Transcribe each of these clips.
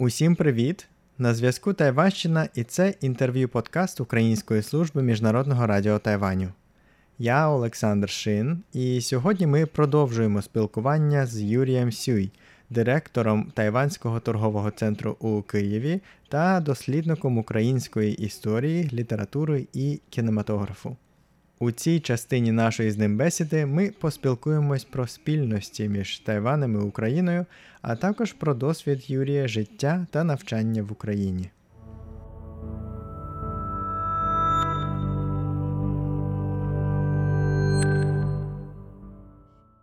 Усім привіт! На зв'язку Тайванщина і це інтерв'ю подкаст Української служби міжнародного радіо Тайваню. Я Олександр Шин, і сьогодні ми продовжуємо спілкування з Юрієм Сюй, директором Тайванського торгового центру у Києві та дослідником української історії, літератури і кінематографу. У цій частині нашої з ним бесіди ми поспілкуємось про спільності між Тайванем і Україною, а також про досвід Юрія життя та навчання в Україні.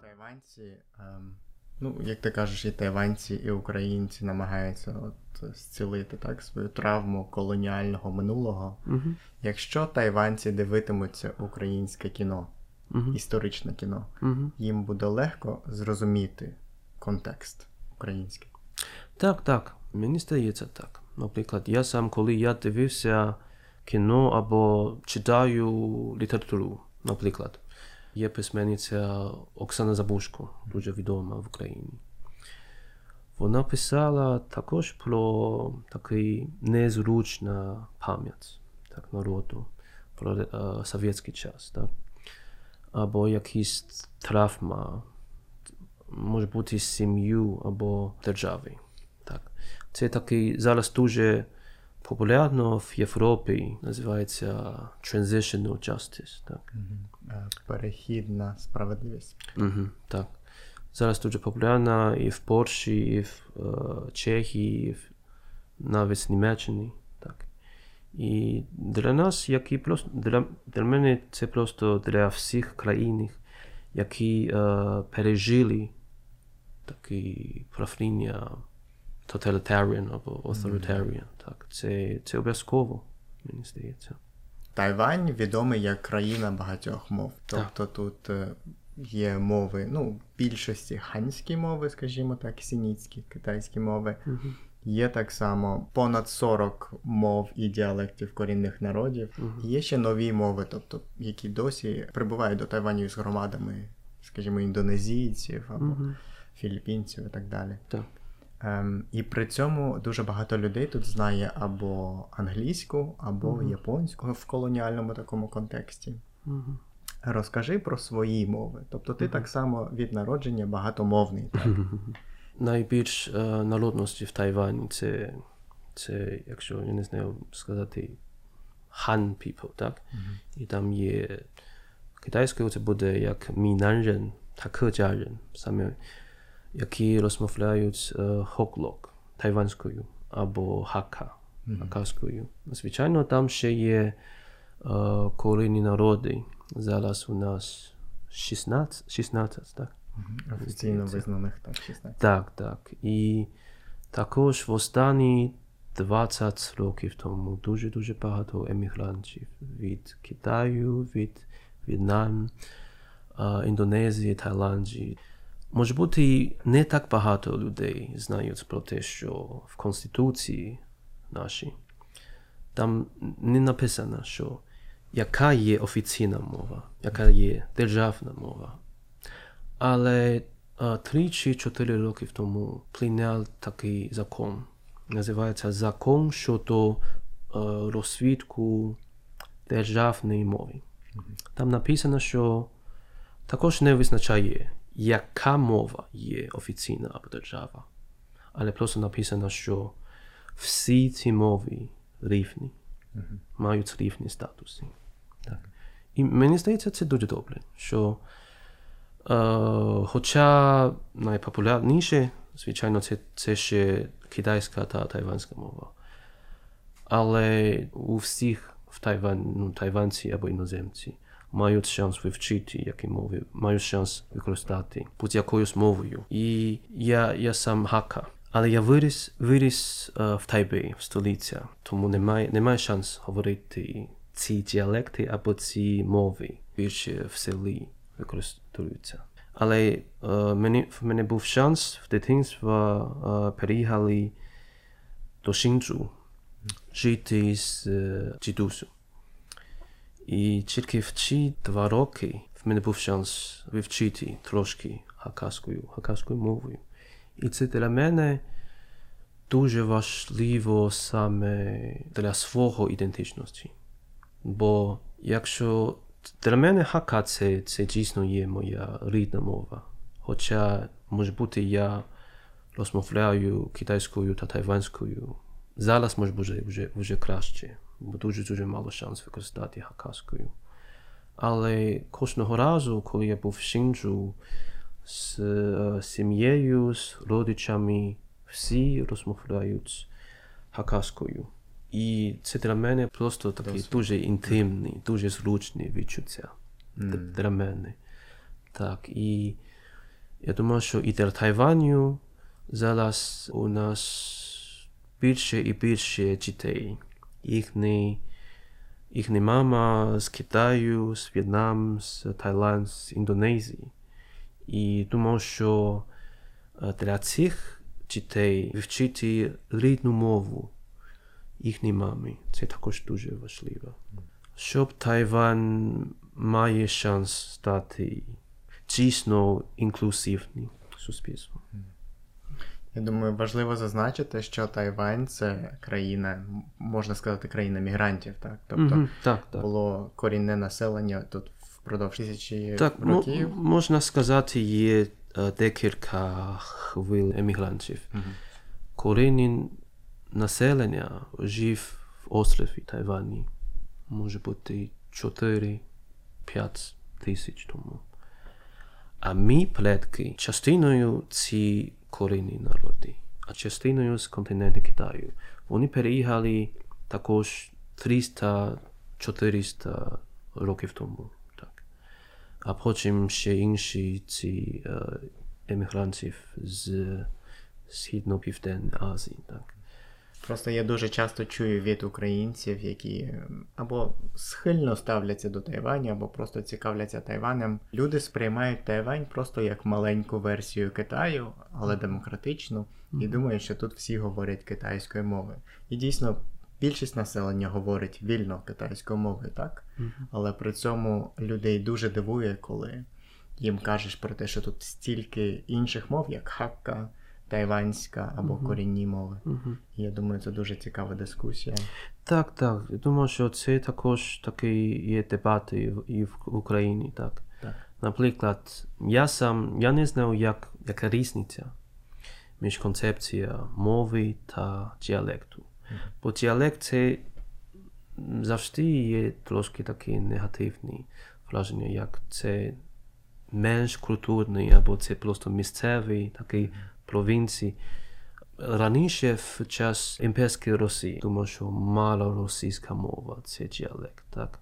Тайванці, ем, ну, як ти кажеш, і тайванці, і українці намагаються от зцілити так свою травму колоніального минулого. Угу. Якщо тайванці дивитимуться українське кіно, Угу. історичне кіно, Угу. їм буде легко зрозуміти контекст український. Так, так. Мені здається так. Наприклад, я сам, коли я дивився кіно або читаю літературу, наприклад, є письменниця Оксана Забушко, дуже відома в Україні. Вона писала також про такий незручна пам'ять так, народу, про е, совєтський час, так? або якісь травма, може бути сім'ю або держави. Так. Це такий зараз дуже популярно в Європі, називається Transitional Justice. Так. Е, Перехідна справедливість. Угу, так. Зараз дуже популярна і в Польщі, і в е, Чехії, і в, навіть в Німеччині. Так. І для нас, які просто для, для мене це просто для всіх країн, які е, пережили такі правління totalitarian або authoritarian. Так. Це, це обов'язково, мені здається. Тайвань відомий як країна багатьох мов. Тобто тут е, є мови, ну, більшості ханські мови, скажімо так, сініцькі, китайські мови. Угу. Є так само понад 40 мов і діалектів корінних народів. Мгм. Є ще нові мови, тобто які досі прибувають до Тайваню з громадами, скажімо, індонезійців або Угу. філіппінців і так далі. Так. Ем, і при цьому дуже багато людей тут знає або англійську, або Мгм. японську в колоніальному такому контексті. Угу. Розкажи про свої мови. Тобто ти Мгм. так само від народження багатомовний. Так? Найбільш е, народності в Тайвані це, це, якщо я не знаю сказати, Han people, так? І там є китайською це буде як мінанрен та кеджарен, саме які розмовляють е, хоклок тайванською або хака, хакаською. Звичайно, там ще є е, корінні народи. Зараз у нас 16, 16 так? Офіційно визнаних так 16. Так, так. І також в останні 20 років тому дуже-дуже багато емігрантів від Китаю, від В'єтнам, Індонезії, Таїланді. Може бути, не так багато людей знають про те, що в Конституції нашій там не написано, що яка є офіційна мова, яка є державна мова. Але три чи чотири роки тому прийняв такий закон. Називається Закон щодо е, розвитку державної мови. Там написано, що також не визначає, яка мова є офіційна або держава. Але просто написано, що всі ці мови рівні, мають рівні статуси. Так. І мені здається, це дуже добре, що Е, хоча найпопулярніше, звичайно, це, це ще китайська та тайванська мова. Але у всіх в Тайван, ну, тайванці або іноземці мають шанс вивчити які мови, мають шанс використати будь-якоюсь мовою. І я, я сам хака. Але я виріс, виріс е, в Тайбеї, в столиці, тому немає, немає шанс говорити ці діалекти або ці мови більше в селі використовуються. Але е, мені, в мене був шанс в дитинстві е, переїхали до Шинджу жити з е, дідусю. І тільки в ці два роки в мене був шанс вивчити трошки хакаською, хакаською мовою. І це для мене дуже важливо саме для свого ідентичності. Бо якщо для мене хака це, це дійсно є моя рідна мова. Хоча, може бути, я розмовляю китайською та тайванською. Зараз може бути вже, вже краще, бо дуже-дуже мало шанс використати хакаською. Але кожного разу, коли я був в Шинджу з е, сім'єю, з родичами, всі розмовляють хакаською. І це для мене просто такий Досвід. дуже інтимний, дуже зручний відчуття М. для мене. Так, і я думаю, що і для Тайваню зараз у нас більше і більше дітей. Їхні, їхня мама з Китаю, з В'єтнам, з Таїланд, з Індонезії. І думаю, що е, для цих дітей вивчити рідну мову їхній мамі. Це також дуже важливо. Щоб Тайван має шанс стати дійсно інклюзивним суспільством. Я думаю, важливо зазначити, що Тайвань це країна, можна сказати, країна мігрантів, так? Тобто Мгм, так, так. було корінне населення тут впродовж тисячі Так, років. можна сказати, є е, декілька хвиль емігрантів. Мгм. Корінні населення жив в острові Тайвані. Може бути 4-5 тисяч тому. А мій предки частиною ці корінні народи, а частиною з континенту Китаю. Вони переїхали також 300-400 років тому. Так. А потім ще інші ці е, емігрантів з Східно-Південної Азії. Так. Просто я дуже часто чую від українців, які або схильно ставляться до Тайваню, або просто цікавляться Тайванем. Люди сприймають Тайвань просто як маленьку версію Китаю, але демократичну, і думають, що тут всі говорять китайською мовою. І дійсно. Більшість населення говорить вільно китайською мовою, так? Але при цьому людей дуже дивує, коли їм кажеш про те, що тут стільки інших мов, як хакка, тайванська або Мгм. корінні мови. І Я думаю, це дуже цікава дискусія. Так, так. Я думаю, що це також такі є дебати і в Україні. Так. Так. Наприклад, я сам я не знав, як, яка різниця між концепцією мови та діалекту. Бо діалект це завжди є трошки таке негативне враження, як це менш культурний, або це просто місцевий такий провінції. Раніше в час імперської Росії, думаю, що мало російська мова, це діалект, так?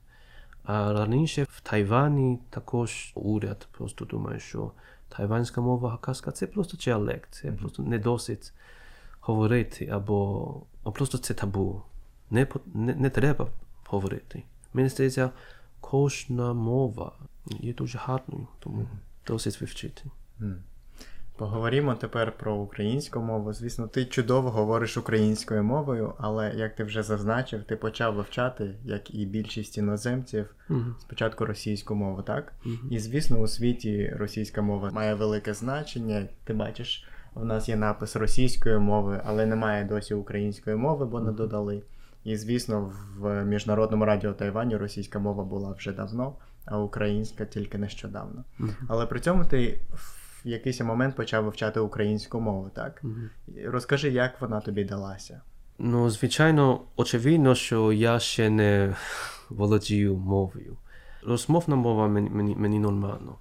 А раніше в Тайвані також уряд просто думає, що тайванська мова хакаська це просто діалект, це просто не досить говорити, або, або просто це табу. Не, не, не треба говорити. Мені здається, кожна мова є дуже гарною, тому досить вивчити. Поговоримо тепер про українську мову. Звісно, ти чудово говориш українською мовою, але як ти вже зазначив, ти почав вивчати, як і більшість іноземців, Мгм. спочатку російську мову, так? Мгм. І звісно, у світі російська мова має велике значення. Ти бачиш, в нас є напис російської мови, але немає досі української мови, бо не додали. І звісно, в міжнародному радіо Тайваню російська мова була вже давно, а українська тільки нещодавно. Мгм. Але при цьому ти в якийсь момент почав вивчати українську мову, так? І Розкажи, як вона тобі далася? Ну, звичайно, очевидно, що я ще не володію мовою. Розмовна мова мені, мені, мені нормально.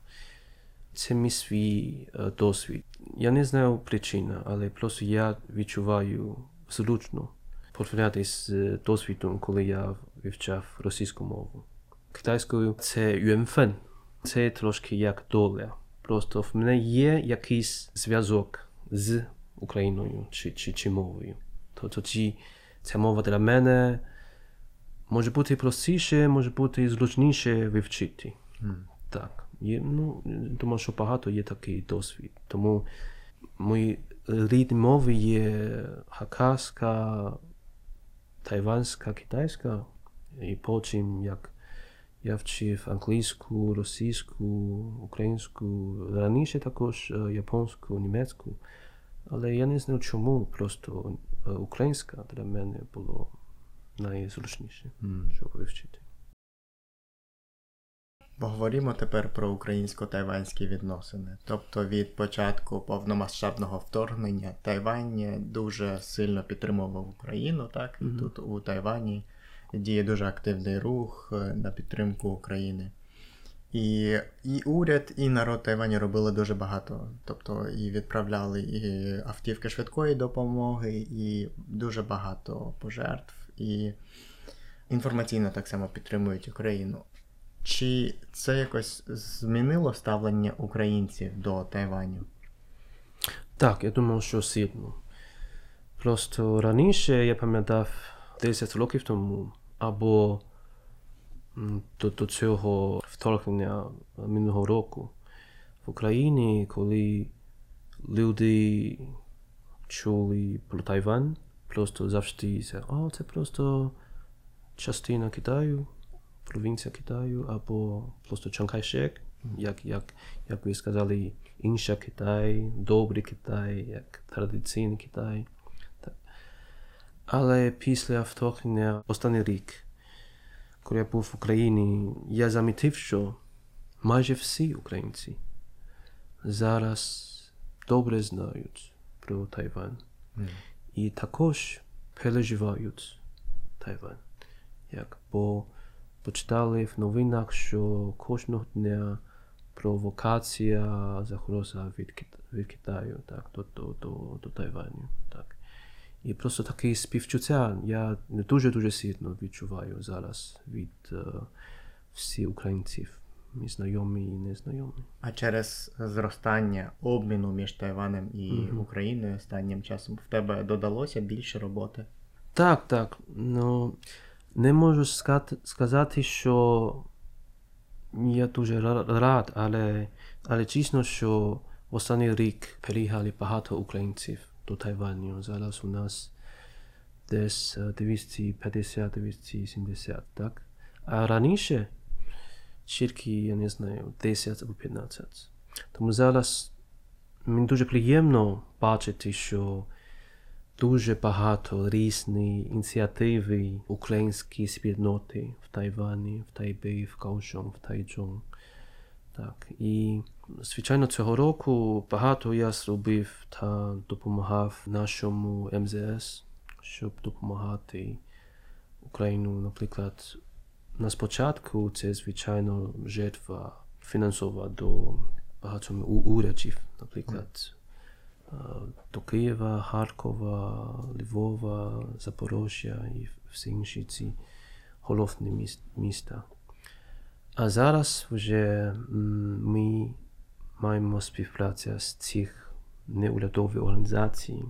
Це мій свій е, досвід. Я не знаю причини, але просто я відчуваю зручно порівняти з досвідом, коли я вивчав російську мову. Китайською це юнфен. Це трошки як доля. Просто в мене є якийсь зв'язок з Україною чи, чи, чи мовою. То тоді ця мова для мене може бути простіше, може бути зручніше вивчити. М. Так. Є, ну, думаю, що багато є такий досвід. Тому мої рідні мови є хакаська, тайванська, китайська, і потім як я вчив англійську, російську, українську, раніше також е, японську, німецьку. Але я не знаю чому, просто е, українська для мене було найзручніше, щоб вивчити. Поговоримо тепер про українсько-тайванські відносини. Тобто від початку повномасштабного вторгнення Тайвань дуже сильно підтримував Україну, так? Мгм. тут у Тайвані діє дуже активний рух е, на підтримку України. І, і уряд, і народ Тайваню робили дуже багато. Тобто і відправляли і автівки швидкої допомоги, і дуже багато пожертв, і інформаційно так само підтримують Україну. Чи це якось змінило ставлення українців до Тайваню? Так, я думав, що сильно. Просто раніше я пам'ятав 10 років тому, або до, до цього вторгнення минулого року в Україні, коли люди чули про Тайвань, просто завжди це, о, це просто частина Китаю, провінція Китаю, або просто Чанкайшек, як, як, як ви сказали, інша Китай, добрий Китай, як традиційний Китай. Але після вторгнення останній рік, коли я був в Україні, я замітив, що майже всі українці зараз добре знають про Тайвань. І також переживають Тайвань. Як, бо почитали в новинах, що кожного дня провокація загроза від, від Китаю так, до, до, до, до Тайваню. Так. І просто таке співчуття я не дуже-дуже сильно відчуваю зараз від е, всіх українців, і знайомі і незнайомі. А через зростання обміну між Тайванем і Мгм. Україною останнім часом в тебе додалося більше роботи? Так, так. Ну, не можу сказати, що я дуже рад, але, але чесно, що останній рік переїхали багато українців до Тайваню. Зараз у нас десь е, 250-270, так? А раніше тільки, я не знаю, 10 або 15. Тому зараз мені дуже приємно бачити, що дуже багато різні ініціативи українські спільноти в Тайвані, в Тайбеї, в Каошон, в Тайчжун. Так. І, звичайно, цього року багато я зробив та допомагав нашому МЗС, щоб допомагати Україну, наприклад, на спочатку це, звичайно, жертва фінансова до багатьох у- урядів, наприклад, е, до Києва, Харкова, Львова, Запорожжя і всі інші ці головні міста. А зараз вже ми маємо співпрацю з цих неурядових організацій,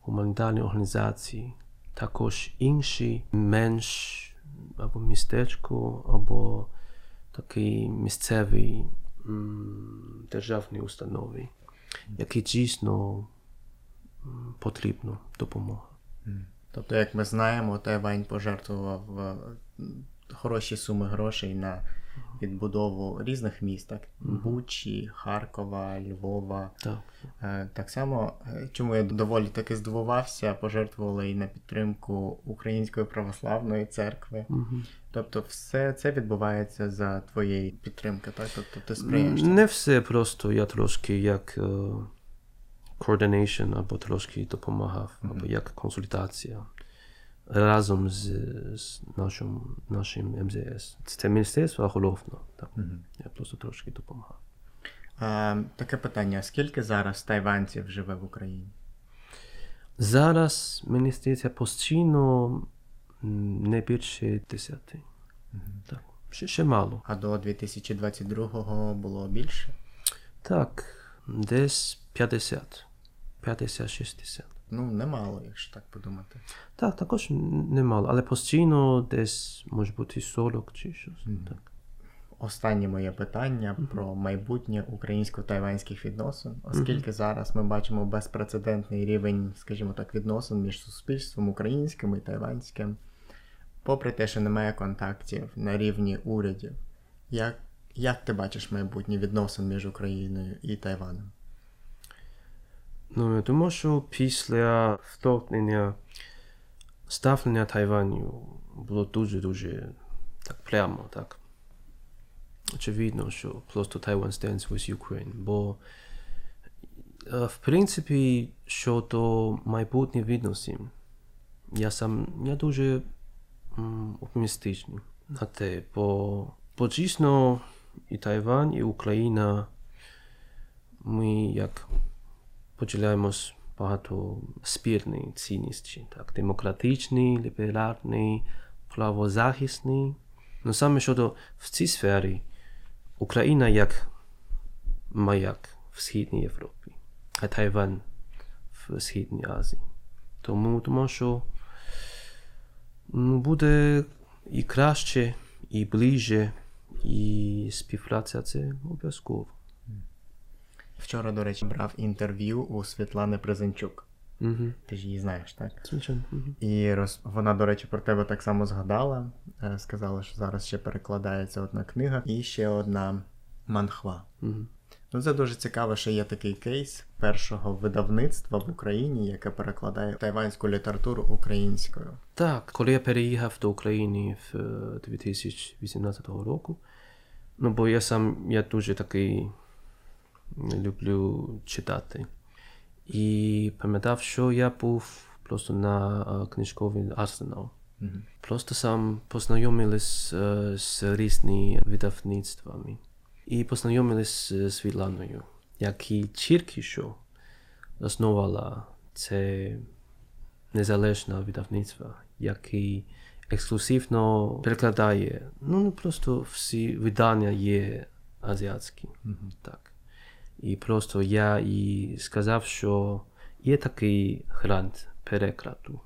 гуманітарні організації, також інші менш або містечко, або такі місцеві державні установи, які дійсно потрібна допомога. Тобто, як ми знаємо, Тайвань пожертвував е, хороші суми грошей на відбудову різних міст, так? Бучі, Харкова, Львова. Так. Е, Так само, е, чому я доволі таки здивувався, пожертвували і на підтримку Української православної церкви. Мгм. Тобто, все це відбувається за твоєї підтримки, так? Тобто ти сприяєш. Не все просто я трошки як coordination або трошки допомагав, або як консультація разом з, з нашим, нашим МЗС. Це міністерство головне. Так. Я просто трошки допомагав. А, таке питання: скільки зараз тайванців живе в Україні? Зараз мені здається постійно не більше десяти. Так. Ще, ще мало. А до 2022-го було більше? Так, десь 50. 50-60. Ну, немало, якщо так подумати. Так, також немало, але постійно десь може бути 40 чи щось. Так. Останнє моє питання про майбутнє українсько-тайванських відносин, оскільки зараз ми бачимо безпрецедентний рівень, скажімо так, відносин між суспільством українським і тайванським, попри те, що немає контактів на рівні урядів. Як, як ти бачиш майбутнє відносин між Україною і Тайваном? Ну, я думаю, що після вторгнення ставлення Тайваню було дуже-дуже так прямо, так. Очевидно, що просто Taiwan stands with Ukraine, бо е, в принципі, щодо майбутніх відносин, я сам я дуже оптимістичний на те, бо, бо дійсно і Тайвань, і Україна ми як поділяємось багато спірні цінності, так, демократичні, ліберальні, правозахисні. Ну саме щодо в цій сфері Україна як маяк в Східній Європі, а Тайвань в Східній Азії. Тому, тому що ну, буде і краще, і ближче, і співпраця це обов'язково. Вчора, до речі, брав інтерв'ю у Світлани Презенчук. Угу. Ти ж її знаєш, так? Звичайно. Угу. І роз... вона, до речі, про тебе так само згадала. Е, Сказала, що зараз ще перекладається одна книга і ще одна манхва. Угу. Ну, це дуже цікаво, що є такий кейс першого видавництва в Україні, яке перекладає тайванську літературу українською. Так, коли я переїхав до України в е, 2018 року, ну бо я сам я дуже такий люблю читати. І пам'ятав, що я був просто на е, книжковий арсенал. Мгм. Просто сам познайомились е, з різними видавництвами. І познайомились з Світланою, які тільки що заснувала це незалежне видавництво, який ексклюзивно перекладає. Ну, просто всі видання є азіатські. Мгм. Так. І просто я і сказав, що є такий грант перекладу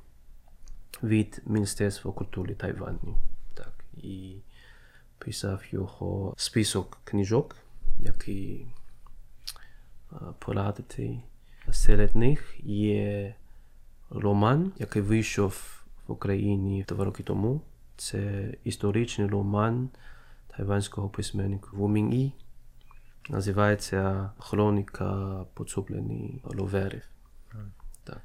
від Міністерства культури Тайваню. Так. І писав його список книжок, які порадити. Серед них є роман, який вийшов в Україні два роки тому. Це історичний роман тайванського письменника Ву Мін І. Називається Хроніка поцуплених роверів. Так.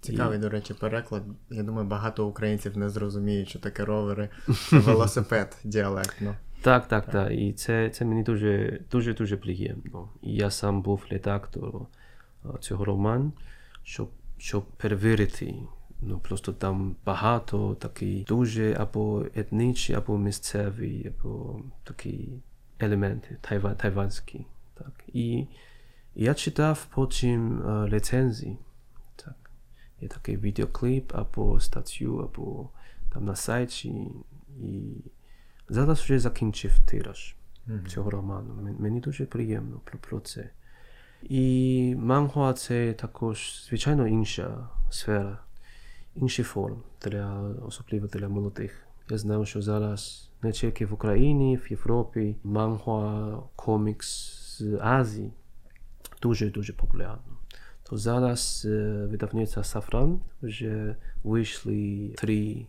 Цікавий, до речі, переклад. Я думаю, багато українців не зрозуміють, що таке ровери. Це велосипед діалектно. Так, так, так. І це, це мені дуже, дуже, дуже приємно. І я сам був редактором цього роману, щоб, щоб перевірити. Ну, просто там багато такі дуже або етнічні, або місцеві, або такі елементи тайва, тайванські. Так. І, і я читав потім а, рецензії. Так. Є такий відеокліп, або статтю, або там на сайті. І зараз вже закінчив тираж Мгм. цього роману. Мен- Мені дуже приємно про, про це. І манхва це також, звичайно, інша сфера, інший форм, для, особливо для молодих. Я знаю, що зараз не тільки в Україні, в Європі, манхва, комікс з Азії дуже-дуже популярно. То зараз е, видавництва Сафран вже вийшли три,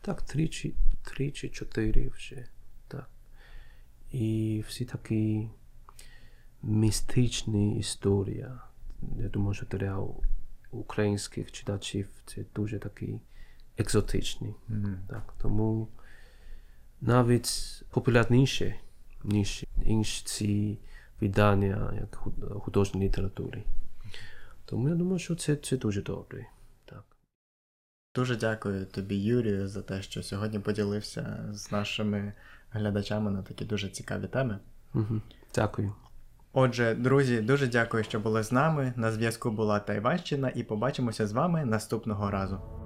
так, три чи, три чи чотири вже. Так. І всі такі містичні історія. Я думаю, що для українських читачів це дуже такі екзотичні. Мгм. Так, тому навіть популярніше, ніж інші ці видання як художньої літератури. Тому я думаю, що це, це дуже добре. Так. Дуже дякую тобі, Юрію, за те, що сьогодні поділився з нашими глядачами на такі дуже цікаві теми. Угу. Дякую. Отже, друзі, дуже дякую, що були з нами. На зв'язку була Тайванщина, і побачимося з вами наступного разу.